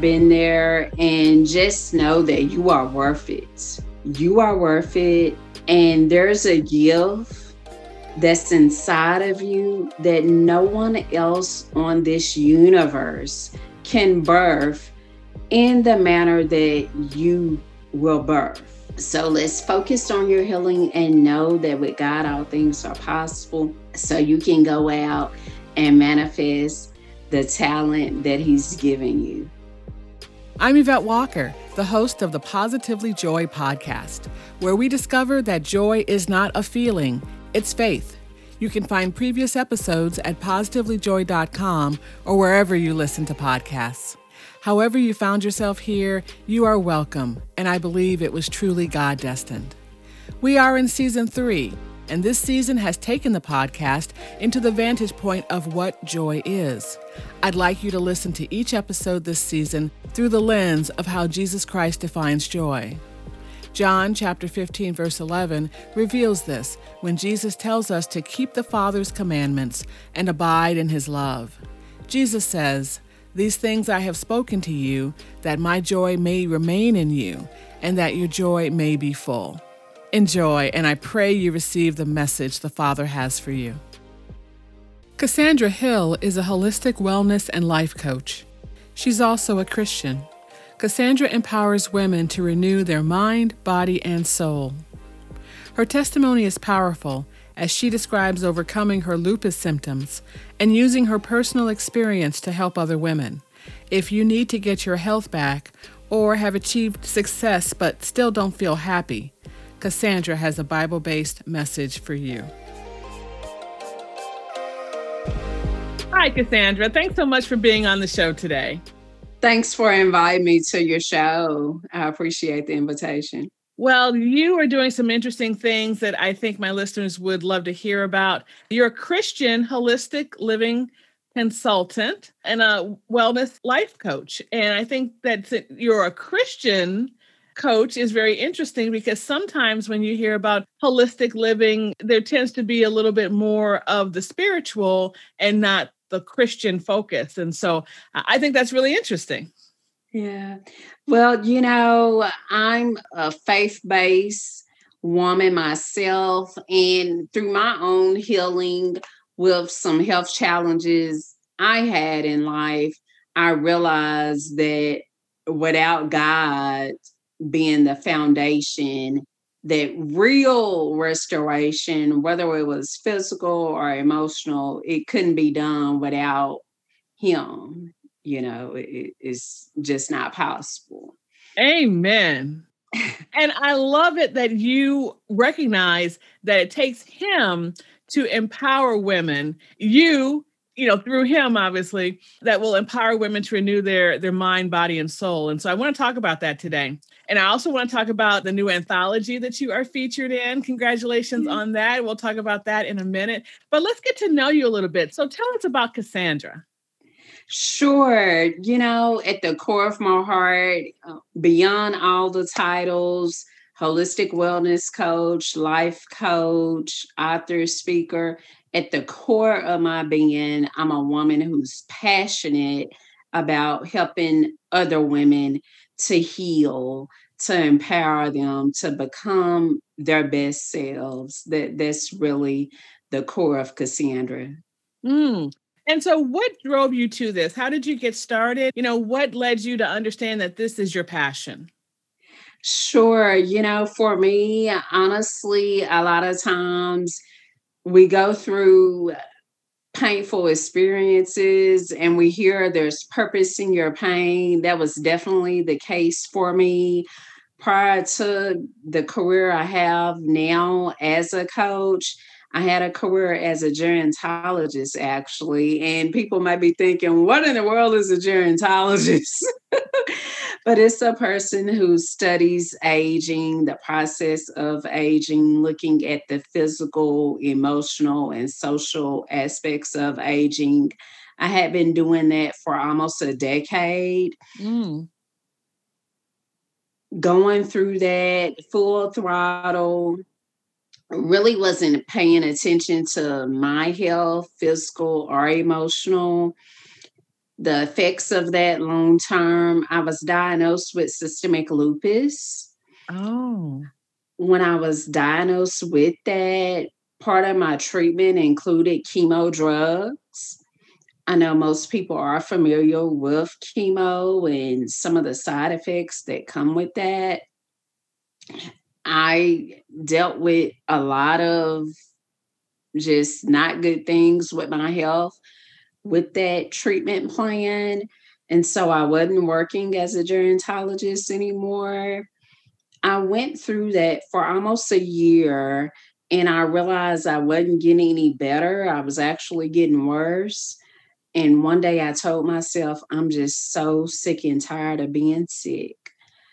Been there, and just know that you are worth it. You are worth it. And there's a gift that's inside of you that no one else on this universe can birth in the manner that you will birth. So let's focus on your healing and know that with God, all things are possible. So you can go out and manifest the talent that He's given you. I'm Yvette Walker, the host of the Positively Joy podcast, where we discover that joy is not a feeling, it's faith. You can find previous episodes at positivelyjoy.com or wherever you listen to podcasts. However, you found yourself here, you are welcome, and I believe it was truly God destined. We are in season three, and this season has taken the podcast into the vantage point of what joy is. I'd like you to listen to each episode this season through the lens of how Jesus Christ defines joy. John chapter 15 verse 11 reveals this when Jesus tells us to keep the Father's commandments and abide in his love. Jesus says, "These things I have spoken to you that my joy may remain in you and that your joy may be full." Enjoy, and I pray you receive the message the Father has for you. Cassandra Hill is a holistic wellness and life coach. She's also a Christian. Cassandra empowers women to renew their mind, body, and soul. Her testimony is powerful as she describes overcoming her lupus symptoms and using her personal experience to help other women. If you need to get your health back or have achieved success but still don't feel happy, Cassandra has a Bible based message for you. Hi, Cassandra. Thanks so much for being on the show today. Thanks for inviting me to your show. I appreciate the invitation. Well, you are doing some interesting things that I think my listeners would love to hear about. You're a Christian holistic living consultant and a wellness life coach. And I think that you're a Christian coach is very interesting because sometimes when you hear about holistic living, there tends to be a little bit more of the spiritual and not the Christian focus. And so I think that's really interesting. Yeah. Well, you know, I'm a faith based woman myself, and through my own healing with some health challenges I had in life, I realized that without God being the foundation, that real restoration, whether it was physical or emotional, it couldn't be done without him. You know, it, it's just not possible. Amen. and I love it that you recognize that it takes him to empower women. You you know through him obviously that will empower women to renew their their mind body and soul and so i want to talk about that today and i also want to talk about the new anthology that you are featured in. Congratulations mm-hmm. on that. We'll talk about that in a minute. But let's get to know you a little bit. So tell us about cassandra. Sure. You know, at the core of my heart, uh, beyond all the titles, holistic wellness coach, life coach, author, speaker, at the core of my being, I'm a woman who's passionate about helping other women to heal, to empower them to become their best selves. That that's really the core of Cassandra. Mm. And so what drove you to this? How did you get started? You know, what led you to understand that this is your passion? Sure. You know, for me, honestly, a lot of times we go through painful experiences and we hear there's purpose in your pain. That was definitely the case for me prior to the career I have now as a coach. I had a career as a gerontologist, actually, and people might be thinking, what in the world is a gerontologist? but it's a person who studies aging, the process of aging, looking at the physical, emotional, and social aspects of aging. I had been doing that for almost a decade. Mm. Going through that full throttle, really wasn't paying attention to my health, physical or emotional. the effects of that long term. I was diagnosed with systemic lupus. Oh. When I was diagnosed with that, part of my treatment included chemo drugs. I know most people are familiar with chemo and some of the side effects that come with that. I dealt with a lot of just not good things with my health with that treatment plan. And so I wasn't working as a gerontologist anymore. I went through that for almost a year and I realized I wasn't getting any better. I was actually getting worse. And one day I told myself, I'm just so sick and tired of being sick.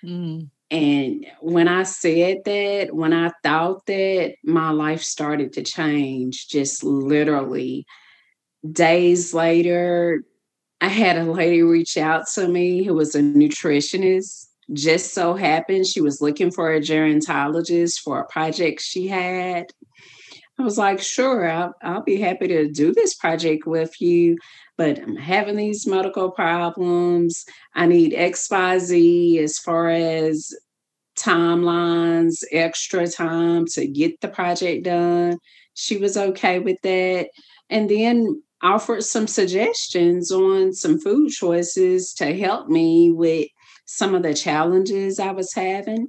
Mm. And when I said that, when I thought that, my life started to change just literally. Days later, I had a lady reach out to me who was a nutritionist. Just so happened she was looking for a gerontologist for a project she had. I was like, sure, I'll, I'll be happy to do this project with you but I'm having these medical problems. I need XYZ as far as timelines, extra time to get the project done. She was okay with that. And then offered some suggestions on some food choices to help me with some of the challenges I was having.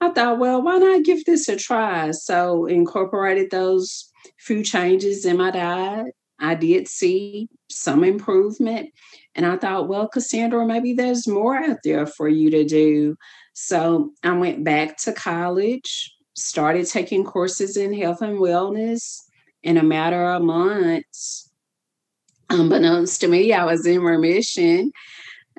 I thought, well, why not give this a try? So incorporated those few changes in my diet. I did see some improvement. And I thought, well, Cassandra, maybe there's more out there for you to do. So I went back to college, started taking courses in health and wellness. In a matter of months, um, unbeknownst to me, I was in remission.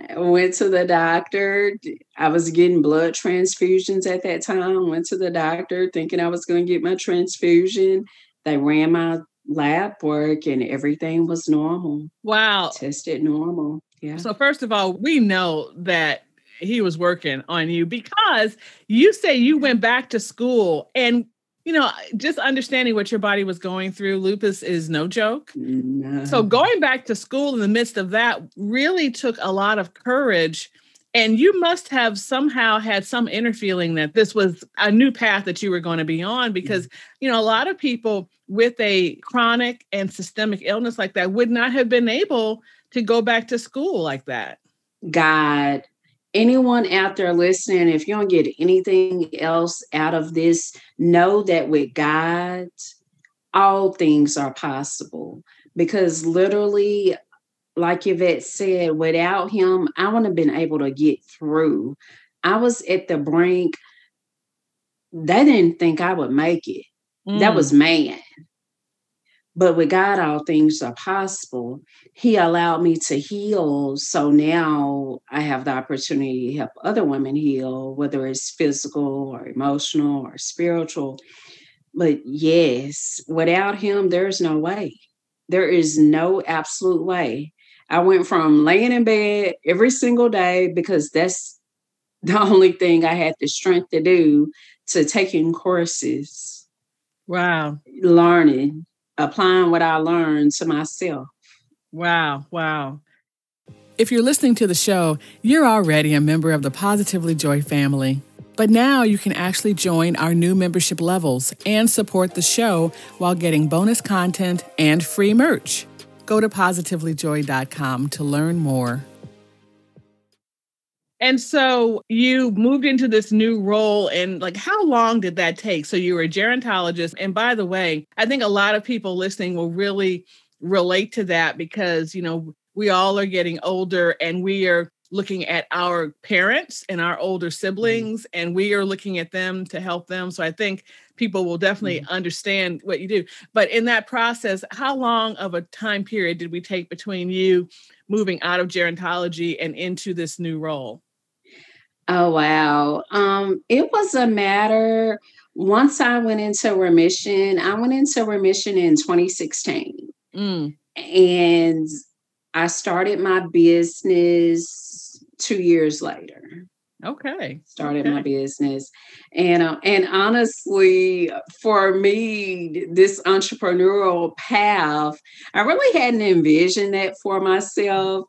I went to the doctor. I was getting blood transfusions at that time. Went to the doctor thinking I was going to get my transfusion. They ran my lab work and everything was normal. Wow. Tested normal. Yeah. So first of all, we know that he was working on you because you say you went back to school and you know just understanding what your body was going through lupus is no joke no. so going back to school in the midst of that really took a lot of courage and you must have somehow had some inner feeling that this was a new path that you were going to be on because, you know, a lot of people with a chronic and systemic illness like that would not have been able to go back to school like that. God, anyone out there listening, if you don't get anything else out of this, know that with God, all things are possible because literally like Yvette said, without him, I wouldn't have been able to get through. I was at the brink. They didn't think I would make it. Mm. That was man. But with God, all things are possible. He allowed me to heal. So now I have the opportunity to help other women heal, whether it's physical or emotional or spiritual. But yes, without him, there's no way. There is no absolute way. I went from laying in bed every single day because that's the only thing I had the strength to do to taking courses. Wow. Learning, applying what I learned to myself. Wow. Wow. If you're listening to the show, you're already a member of the Positively Joy family. But now you can actually join our new membership levels and support the show while getting bonus content and free merch. Go to positivelyjoy.com to learn more. And so you moved into this new role, and like, how long did that take? So you were a gerontologist. And by the way, I think a lot of people listening will really relate to that because, you know, we all are getting older and we are looking at our parents and our older mm-hmm. siblings, mm-hmm. and we are looking at them to help them. So I think people will definitely mm-hmm. understand what you do. But in that process, how long of a time period did we take between you moving out of gerontology and into this new role? Oh wow. Um it was a matter once I went into remission, I went into remission in 2016. Mm. And I started my business 2 years later. Okay. Started okay. my business, and uh, and honestly, for me, this entrepreneurial path, I really hadn't envisioned that for myself.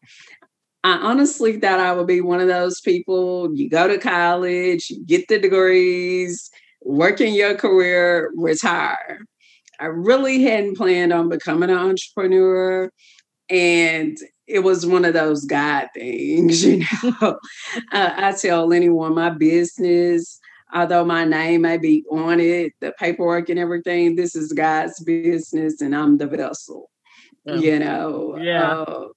I honestly thought I would be one of those people. You go to college, you get the degrees, work in your career, retire. I really hadn't planned on becoming an entrepreneur. And it was one of those God things, you know. I, I tell anyone my business, although my name may be on it, the paperwork and everything, this is God's business and I'm the vessel, you know. Yeah. Oh,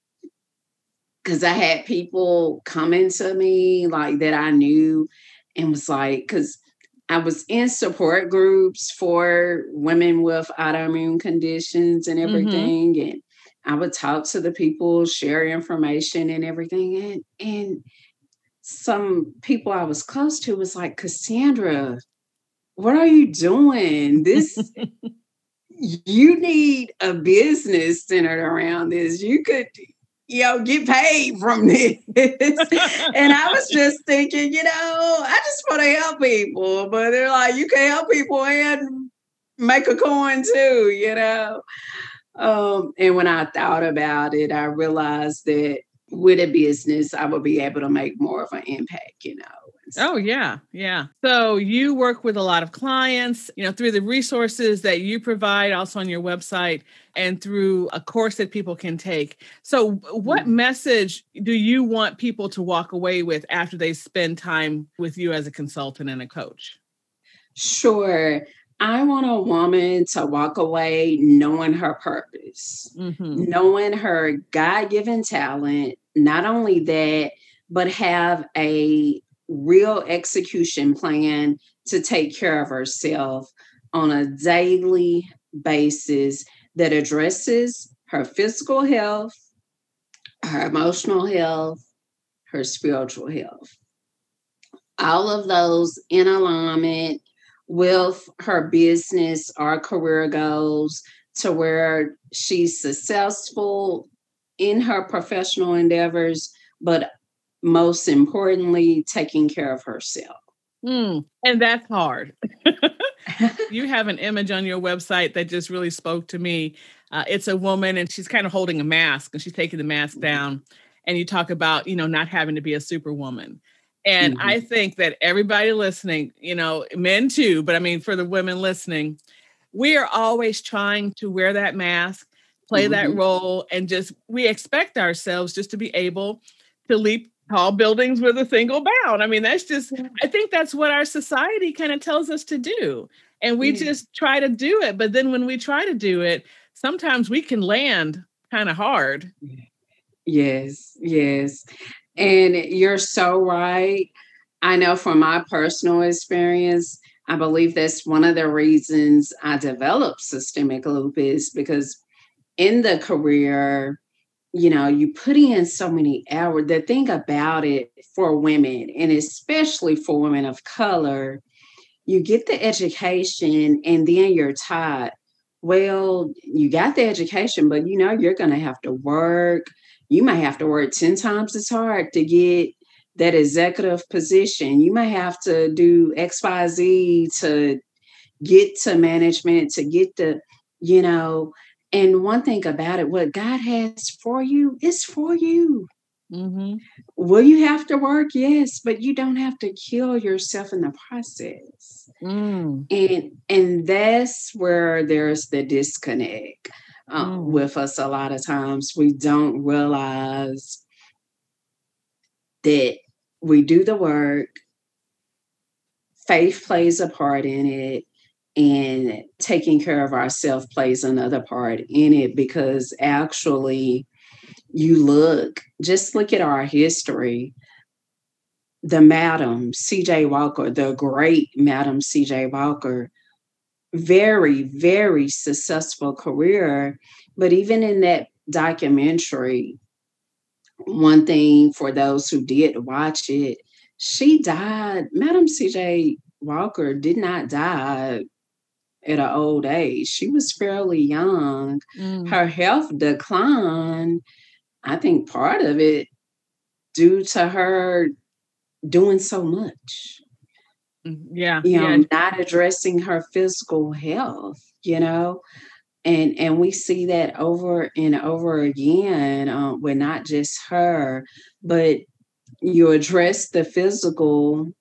because I had people coming to me like that I knew and was like, because I was in support groups for women with autoimmune conditions and mm-hmm. everything. Mm-hmm. And I would talk to the people, share information and everything. And and some people I was close to was like, Cassandra, what are you doing? This you need a business centered around this. You could, you know, get paid from this. and I was just thinking, you know, I just want to help people. But they're like, you can help people and make a coin too, you know. Um, and when I thought about it, I realized that with a business, I would be able to make more of an impact, you know. Oh, yeah. Yeah. So you work with a lot of clients, you know, through the resources that you provide also on your website and through a course that people can take. So, what mm-hmm. message do you want people to walk away with after they spend time with you as a consultant and a coach? Sure. I want a woman to walk away knowing her purpose, mm-hmm. knowing her God given talent. Not only that, but have a real execution plan to take care of herself on a daily basis that addresses her physical health, her emotional health, her spiritual health. All of those in alignment with her business or career goals to where she's successful in her professional endeavors, but most importantly, taking care of herself. Mm, and that's hard. you have an image on your website that just really spoke to me. Uh, it's a woman and she's kind of holding a mask and she's taking the mask mm-hmm. down. And you talk about, you know, not having to be a superwoman. And mm-hmm. I think that everybody listening, you know, men too, but I mean, for the women listening, we are always trying to wear that mask, play mm-hmm. that role, and just we expect ourselves just to be able to leap tall buildings with a single bound. I mean, that's just, I think that's what our society kind of tells us to do. And we just try to do it. But then when we try to do it, sometimes we can land kind of hard. Yes, yes. And you're so right. I know from my personal experience, I believe that's one of the reasons I developed systemic lupus because in the career, you know, you put in so many hours. The thing about it for women, and especially for women of color, you get the education and then you're taught, well, you got the education, but you know, you're going to have to work you might have to work 10 times as hard to get that executive position. You might have to do XYZ to get to management, to get the, you know, and one thing about it, what God has for you is for you. Mm-hmm. Will you have to work? Yes, but you don't have to kill yourself in the process. Mm. And and that's where there's the disconnect um, mm. with us a lot of times. We don't realize that we do the work, faith plays a part in it, and taking care of ourselves plays another part in it because actually, you look, just look at our history. The Madam CJ Walker, the great Madam CJ Walker, very, very successful career. But even in that documentary, one thing for those who did watch it, she died. Madam CJ Walker did not die at an old age. She was fairly young. Mm. Her health declined. I think part of it due to her doing so much. Mm, yeah. You know, yeah. not addressing her physical health, you know. And and we see that over and over again um, with not just her, but you address the physical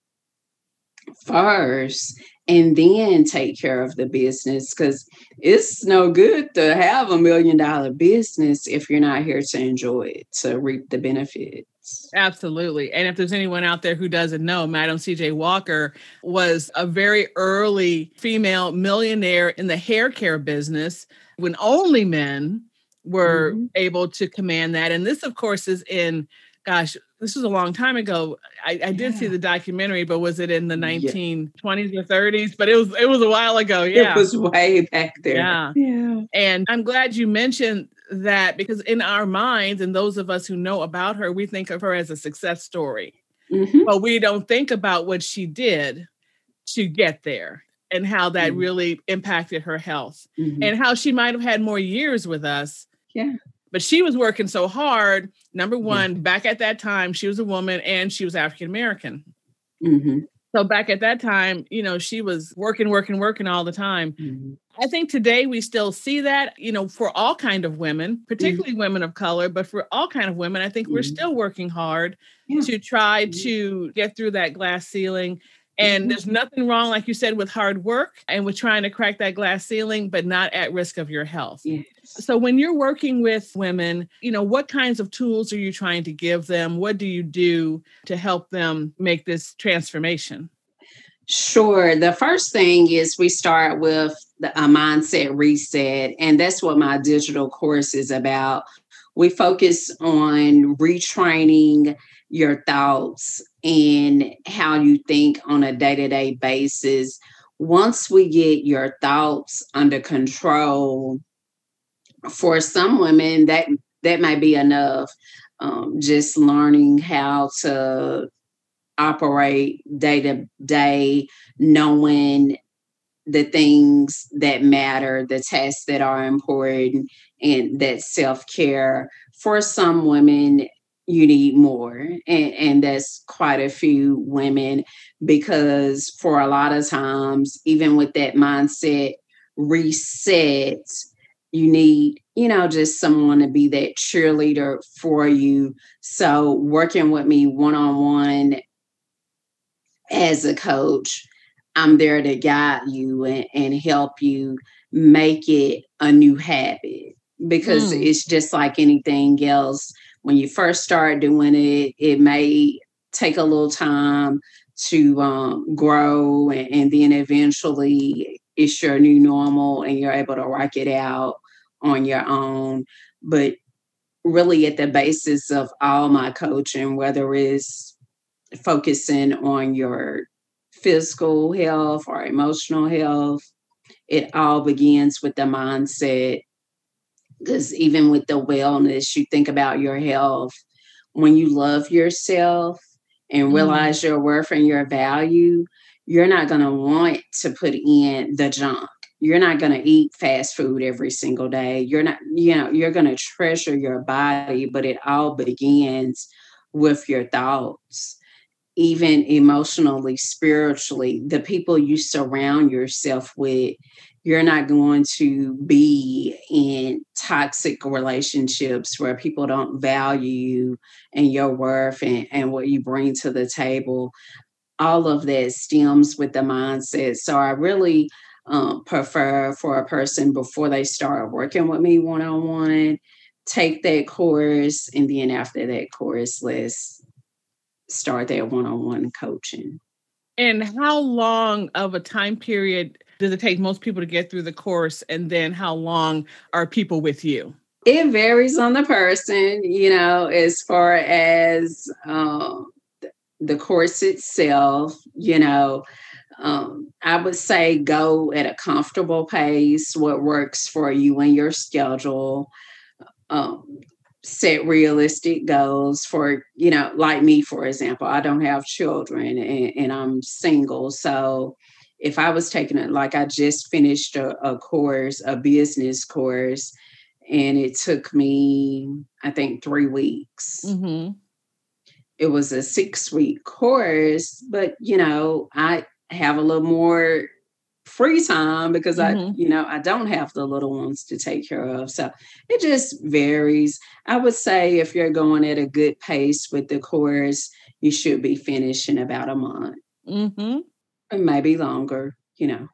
first and then take care of the business because it's no good to have a million dollar business if you're not here to enjoy it to reap the benefits. Absolutely. And if there's anyone out there who doesn't know madam cj walker was a very early female millionaire in the hair care business when only men were mm-hmm. able to command that. And this of course is in gosh this was a long time ago. I, I did yeah. see the documentary, but was it in the 1920s yeah. or 30s? But it was it was a while ago. Yeah. It was way back there. Yeah. Yeah. And I'm glad you mentioned that because in our minds and those of us who know about her, we think of her as a success story. Mm-hmm. But we don't think about what she did to get there and how that mm-hmm. really impacted her health mm-hmm. and how she might have had more years with us. Yeah. But she was working so hard. Number one, yeah. back at that time, she was a woman and she was African American. Mm-hmm. So back at that time, you know, she was working, working, working all the time. Mm-hmm. I think today we still see that, you know, for all kind of women, mm-hmm. particularly mm-hmm. women of color, but for all kind of women, I think we're mm-hmm. still working hard yeah. to try mm-hmm. to get through that glass ceiling and there's nothing wrong, like you said, with hard work and with trying to crack that glass ceiling, but not at risk of your health. Yes. So when you're working with women, you know, what kinds of tools are you trying to give them? What do you do to help them make this transformation? Sure. The first thing is we start with the, a mindset reset, and that's what my digital course is about. We focus on retraining your thoughts and how you think on a day to day basis. Once we get your thoughts under control, for some women that that might be enough. Um, just learning how to operate day to day, knowing the things that matter, the tasks that are important, and that self care. For some women, you need more and, and that's quite a few women because for a lot of times even with that mindset reset you need you know just someone to be that cheerleader for you so working with me one-on-one as a coach i'm there to guide you and, and help you make it a new habit because mm. it's just like anything else when you first start doing it, it may take a little time to um, grow, and, and then eventually it's your new normal and you're able to work it out on your own. But really, at the basis of all my coaching, whether it's focusing on your physical health or emotional health, it all begins with the mindset because even with the wellness, you think about your health. When you love yourself and mm-hmm. realize mm. your worth and your value, you're not going to want to put in the junk. You're not going to eat fast food every single day. You're not, you know, you're going to treasure your body, but it all begins with your thoughts even emotionally, spiritually, the people you surround yourself with you're not going to be in toxic relationships where people don't value you and your worth and, and what you bring to the table. All of that stems with the mindset. So I really um, prefer for a person before they start working with me one on one, take that course, and then after that course, let's start that one on one coaching. And how long of a time period does it take most people to get through the course? And then how long are people with you? It varies on the person, you know, as far as um, the course itself, you know. Um, I would say go at a comfortable pace, what works for you and your schedule. Um, set realistic goals for, you know, like me, for example, I don't have children and, and I'm single. So if I was taking it, like I just finished a, a course, a business course, and it took me, I think, three weeks. Mm-hmm. it was a six week course, but you know, I have a little more free time because mm-hmm. I, you know, I don't have the little ones to take care of. So it just varies. I would say if you're going at a good pace with the course, you should be finished in about a month. Mm-hmm. maybe longer, you know.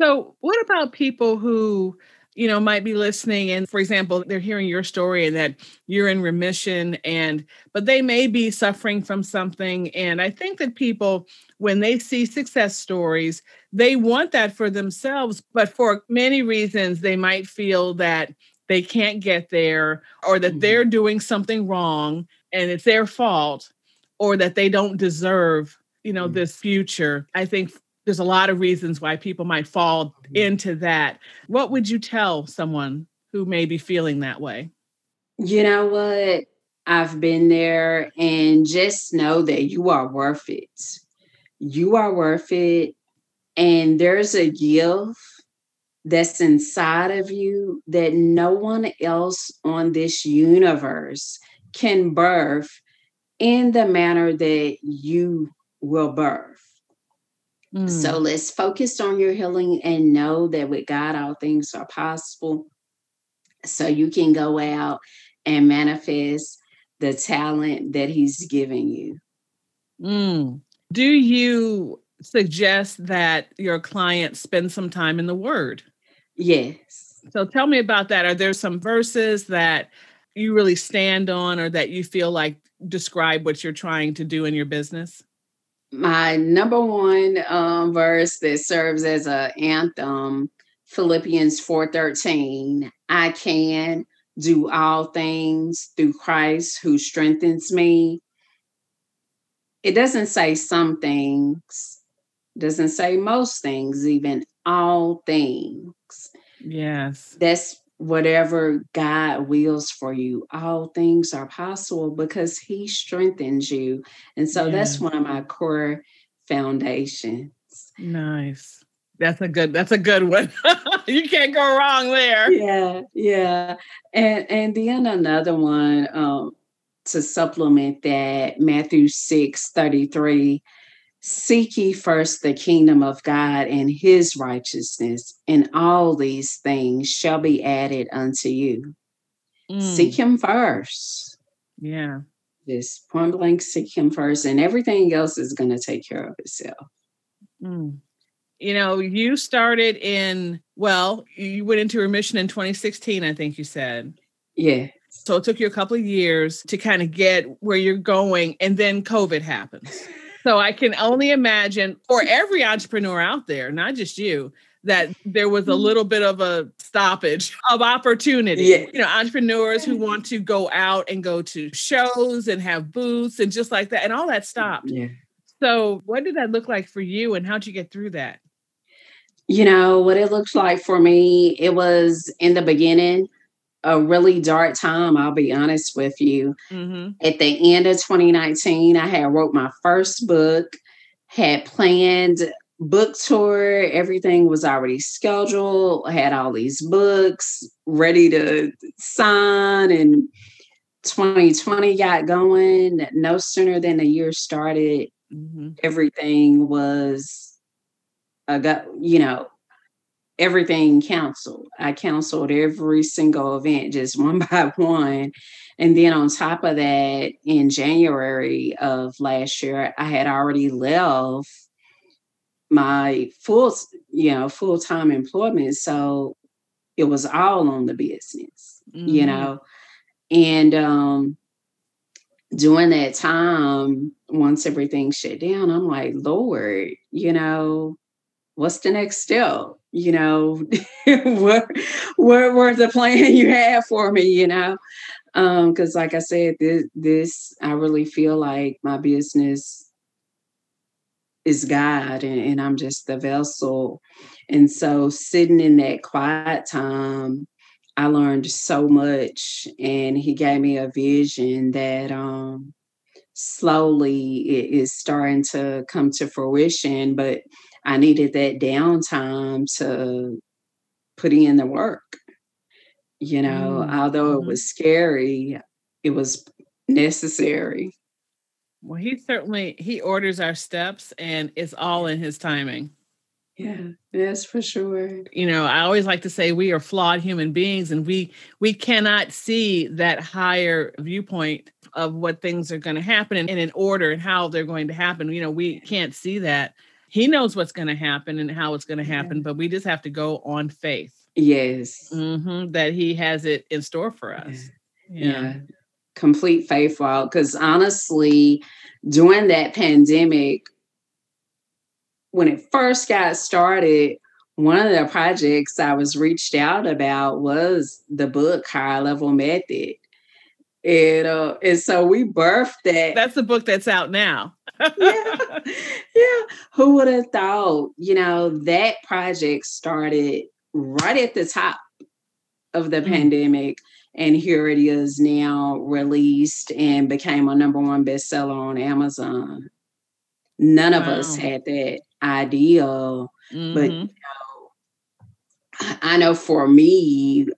So, what about people who, you know, might be listening and, for example, they're hearing your story and that you're in remission and, but they may be suffering from something. And I think that people, when they see success stories, they want that for themselves. But for many reasons, they might feel that they can't get there or that mm-hmm. they're doing something wrong and it's their fault or that they don't deserve you know mm-hmm. this future i think there's a lot of reasons why people might fall mm-hmm. into that. What would you tell someone who may be feeling that way? You know what? I've been there and just know that you are worth it. You are worth it. And there's a gift that's inside of you that no one else on this universe can birth in the manner that you will birth. Mm. So let's focus on your healing and know that with God, all things are possible. So you can go out and manifest the talent that He's giving you. Mm. Do you suggest that your client spend some time in the Word? Yes. So tell me about that. Are there some verses that you really stand on or that you feel like describe what you're trying to do in your business? My number one um, verse that serves as an anthem, Philippians 4:13. I can do all things through Christ who strengthens me. It doesn't say some things, doesn't say most things, even all things. Yes. That's whatever God wills for you, all things are possible because He strengthens you. And so that's one of my core foundations. Nice. That's a good that's a good one. you can't go wrong there. Yeah, yeah. And and then another one um to supplement that Matthew 6 33 Seek ye first the kingdom of God and his righteousness, and all these things shall be added unto you. Mm. Seek him first. Yeah. Just point blank, seek him first, and everything else is going to take care of itself. Mm. You know, you started in, well, you went into remission in 2016, I think you said. Yeah. So it took you a couple of years to kind of get where you're going, and then COVID happens. So I can only imagine for every entrepreneur out there, not just you, that there was a mm-hmm. little bit of a stoppage of opportunity. Yeah. You know, entrepreneurs who want to go out and go to shows and have booths and just like that, and all that stopped. Yeah. So, what did that look like for you, and how'd you get through that? You know, what it looks like for me, it was in the beginning a really dark time, I'll be honest with you. Mm-hmm. At the end of 2019, I had wrote my first book, had planned book tour, everything was already scheduled, I had all these books ready to sign and 2020 got going. No sooner than the year started, mm-hmm. everything was a got, you know, everything canceled. I canceled every single event just one by one. And then on top of that, in January of last year, I had already left my full, you know, full-time employment. So it was all on the business, mm-hmm. you know. And um during that time, once everything shut down, I'm like, Lord, you know, what's the next step? You know, what what were the plan you had for me, you know? Um, because like I said, this this I really feel like my business is God and, and I'm just the vessel. And so sitting in that quiet time, I learned so much and he gave me a vision that um slowly it is starting to come to fruition. But I needed that downtime to put in the work. You know, mm-hmm. although it mm-hmm. was scary, it was necessary. Well, he certainly he orders our steps and it's all in his timing. Yeah, yes, for sure. You know, I always like to say we are flawed human beings and we we cannot see that higher viewpoint of what things are going to happen and, and in order and how they're going to happen. You know, we can't see that. He knows what's going to happen and how it's going to happen, yeah. but we just have to go on faith. Yes. Mm-hmm, that he has it in store for us. Yeah. yeah. yeah. Complete faith walk. Because honestly, during that pandemic, when it first got started, one of the projects I was reached out about was the book Higher Level Method. And, uh, and so we birthed that. That's the book that's out now. yeah. Yeah. Who would have thought, you know, that project started right at the top of the mm-hmm. pandemic. And here it is now released and became a number one bestseller on Amazon. None of wow. us had that ideal. Mm-hmm. But you know, I know for me,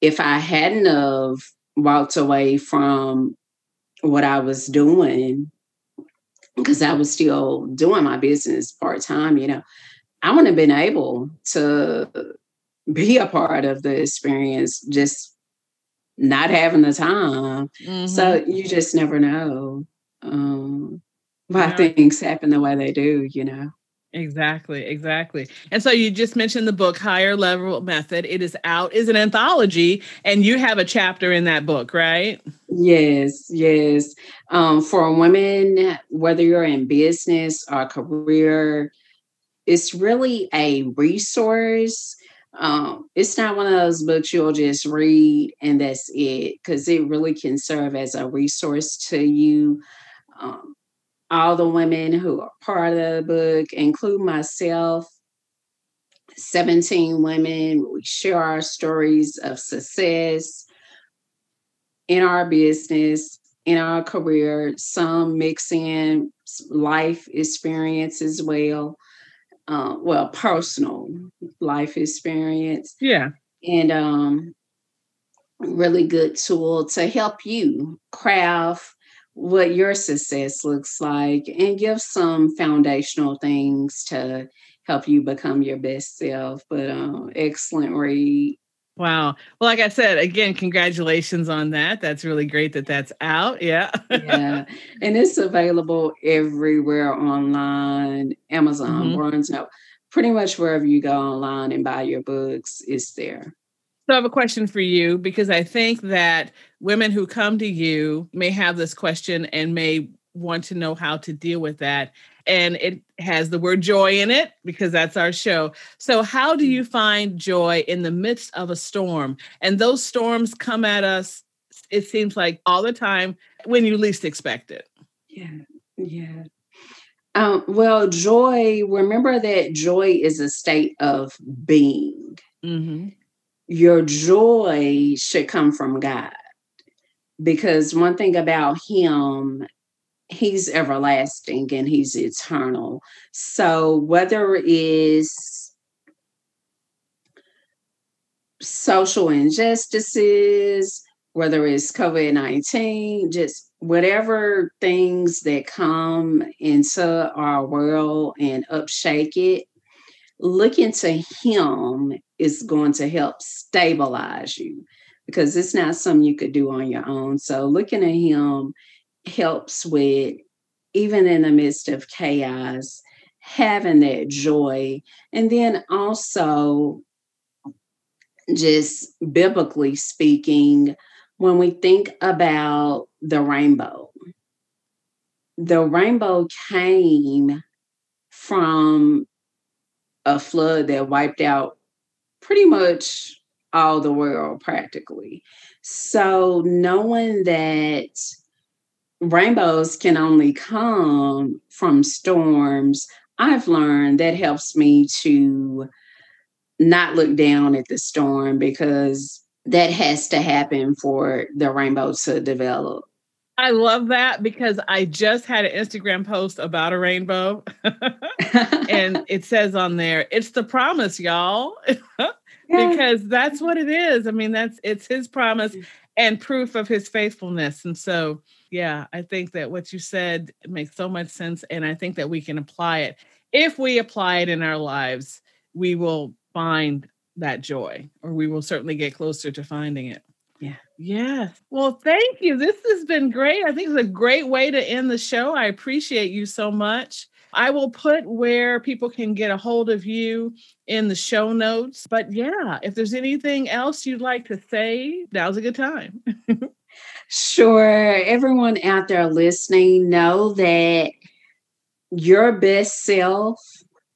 if I hadn't have walked away from what I was doing, because I was still doing my business part time, you know, I wouldn't have been able to be a part of the experience, just not having the time. Mm-hmm. So you just never know um, why yeah. things happen the way they do, you know. Exactly, exactly. And so you just mentioned the book Higher Level Method. It is out, is an anthology, and you have a chapter in that book, right? Yes, yes. Um, for women, whether you're in business or career, it's really a resource. Um, it's not one of those books you'll just read and that's it, because it really can serve as a resource to you. Um, all the women who are part of the book, include myself, 17 women. We share our stories of success in our business, in our career, some mix in life experience as well. Uh, well, personal life experience. Yeah. And um really good tool to help you craft what your success looks like and give some foundational things to help you become your best self. But um, excellent read. Wow. Well, like I said, again, congratulations on that. That's really great that that's out. Yeah. yeah. And it's available everywhere online, Amazon, mm-hmm. Barnes, no, pretty much wherever you go online and buy your books, it's there. So I have a question for you because I think that women who come to you may have this question and may want to know how to deal with that. And it has the word joy in it because that's our show. So, how do you find joy in the midst of a storm? And those storms come at us, it seems like all the time when you least expect it. Yeah. Yeah. Um, well, joy, remember that joy is a state of being. Mm-hmm your joy should come from God. Because one thing about Him, He's everlasting and He's eternal. So whether it is social injustices, whether it's COVID 19, just whatever things that come into our world and upshake it, looking to Him is going to help stabilize you because it's not something you could do on your own. So looking at him helps with even in the midst of chaos, having that joy. And then also, just biblically speaking, when we think about the rainbow, the rainbow came from a flood that wiped out pretty much all the world practically. So knowing that rainbows can only come from storms, I've learned that helps me to not look down at the storm because that has to happen for the rainbow to develop. I love that because I just had an Instagram post about a rainbow. and it says on there, it's the promise, y'all. because that's what it is. I mean, that's it's his promise mm. and proof of his faithfulness. And so Yeah, I think that what you said makes so much sense. And I think that we can apply it. If we apply it in our lives, we will find that joy, or we will certainly get closer to finding it. Yeah. Yes. Well, thank you. This has been great. I think it's a great way to end the show. I appreciate you so much. I will put where people can get a hold of you in the show notes. But yeah, if there's anything else you'd like to say, now's a good time. sure. Everyone out there listening, know that your best self,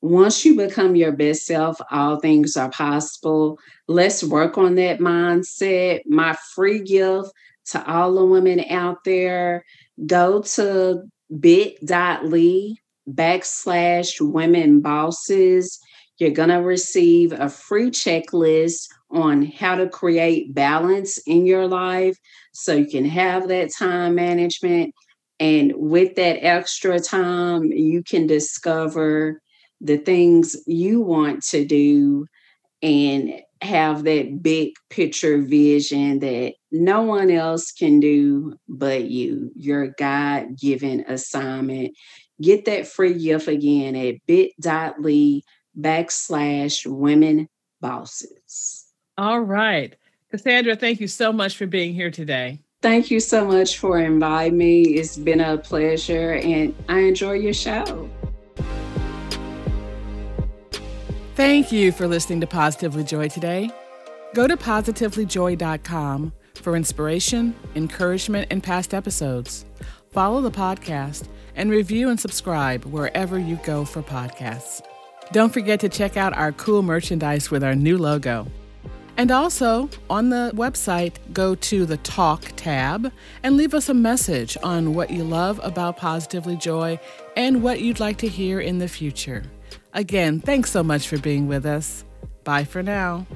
once you become your best self, all things are possible. Let's work on that mindset. My free gift to all the women out there go to bit.ly backslash women bosses. You're going to receive a free checklist on how to create balance in your life so you can have that time management. And with that extra time, you can discover the things you want to do and have that big picture vision that no one else can do but you, your God given assignment. Get that free gift again at bit.ly backslash women bosses. All right. Cassandra, thank you so much for being here today. Thank you so much for inviting me. It's been a pleasure and I enjoy your show. Thank you for listening to Positively Joy today. Go to positivelyjoy.com for inspiration, encouragement, and past episodes. Follow the podcast and review and subscribe wherever you go for podcasts. Don't forget to check out our cool merchandise with our new logo. And also, on the website, go to the Talk tab and leave us a message on what you love about Positively Joy and what you'd like to hear in the future. Again, thanks so much for being with us. Bye for now.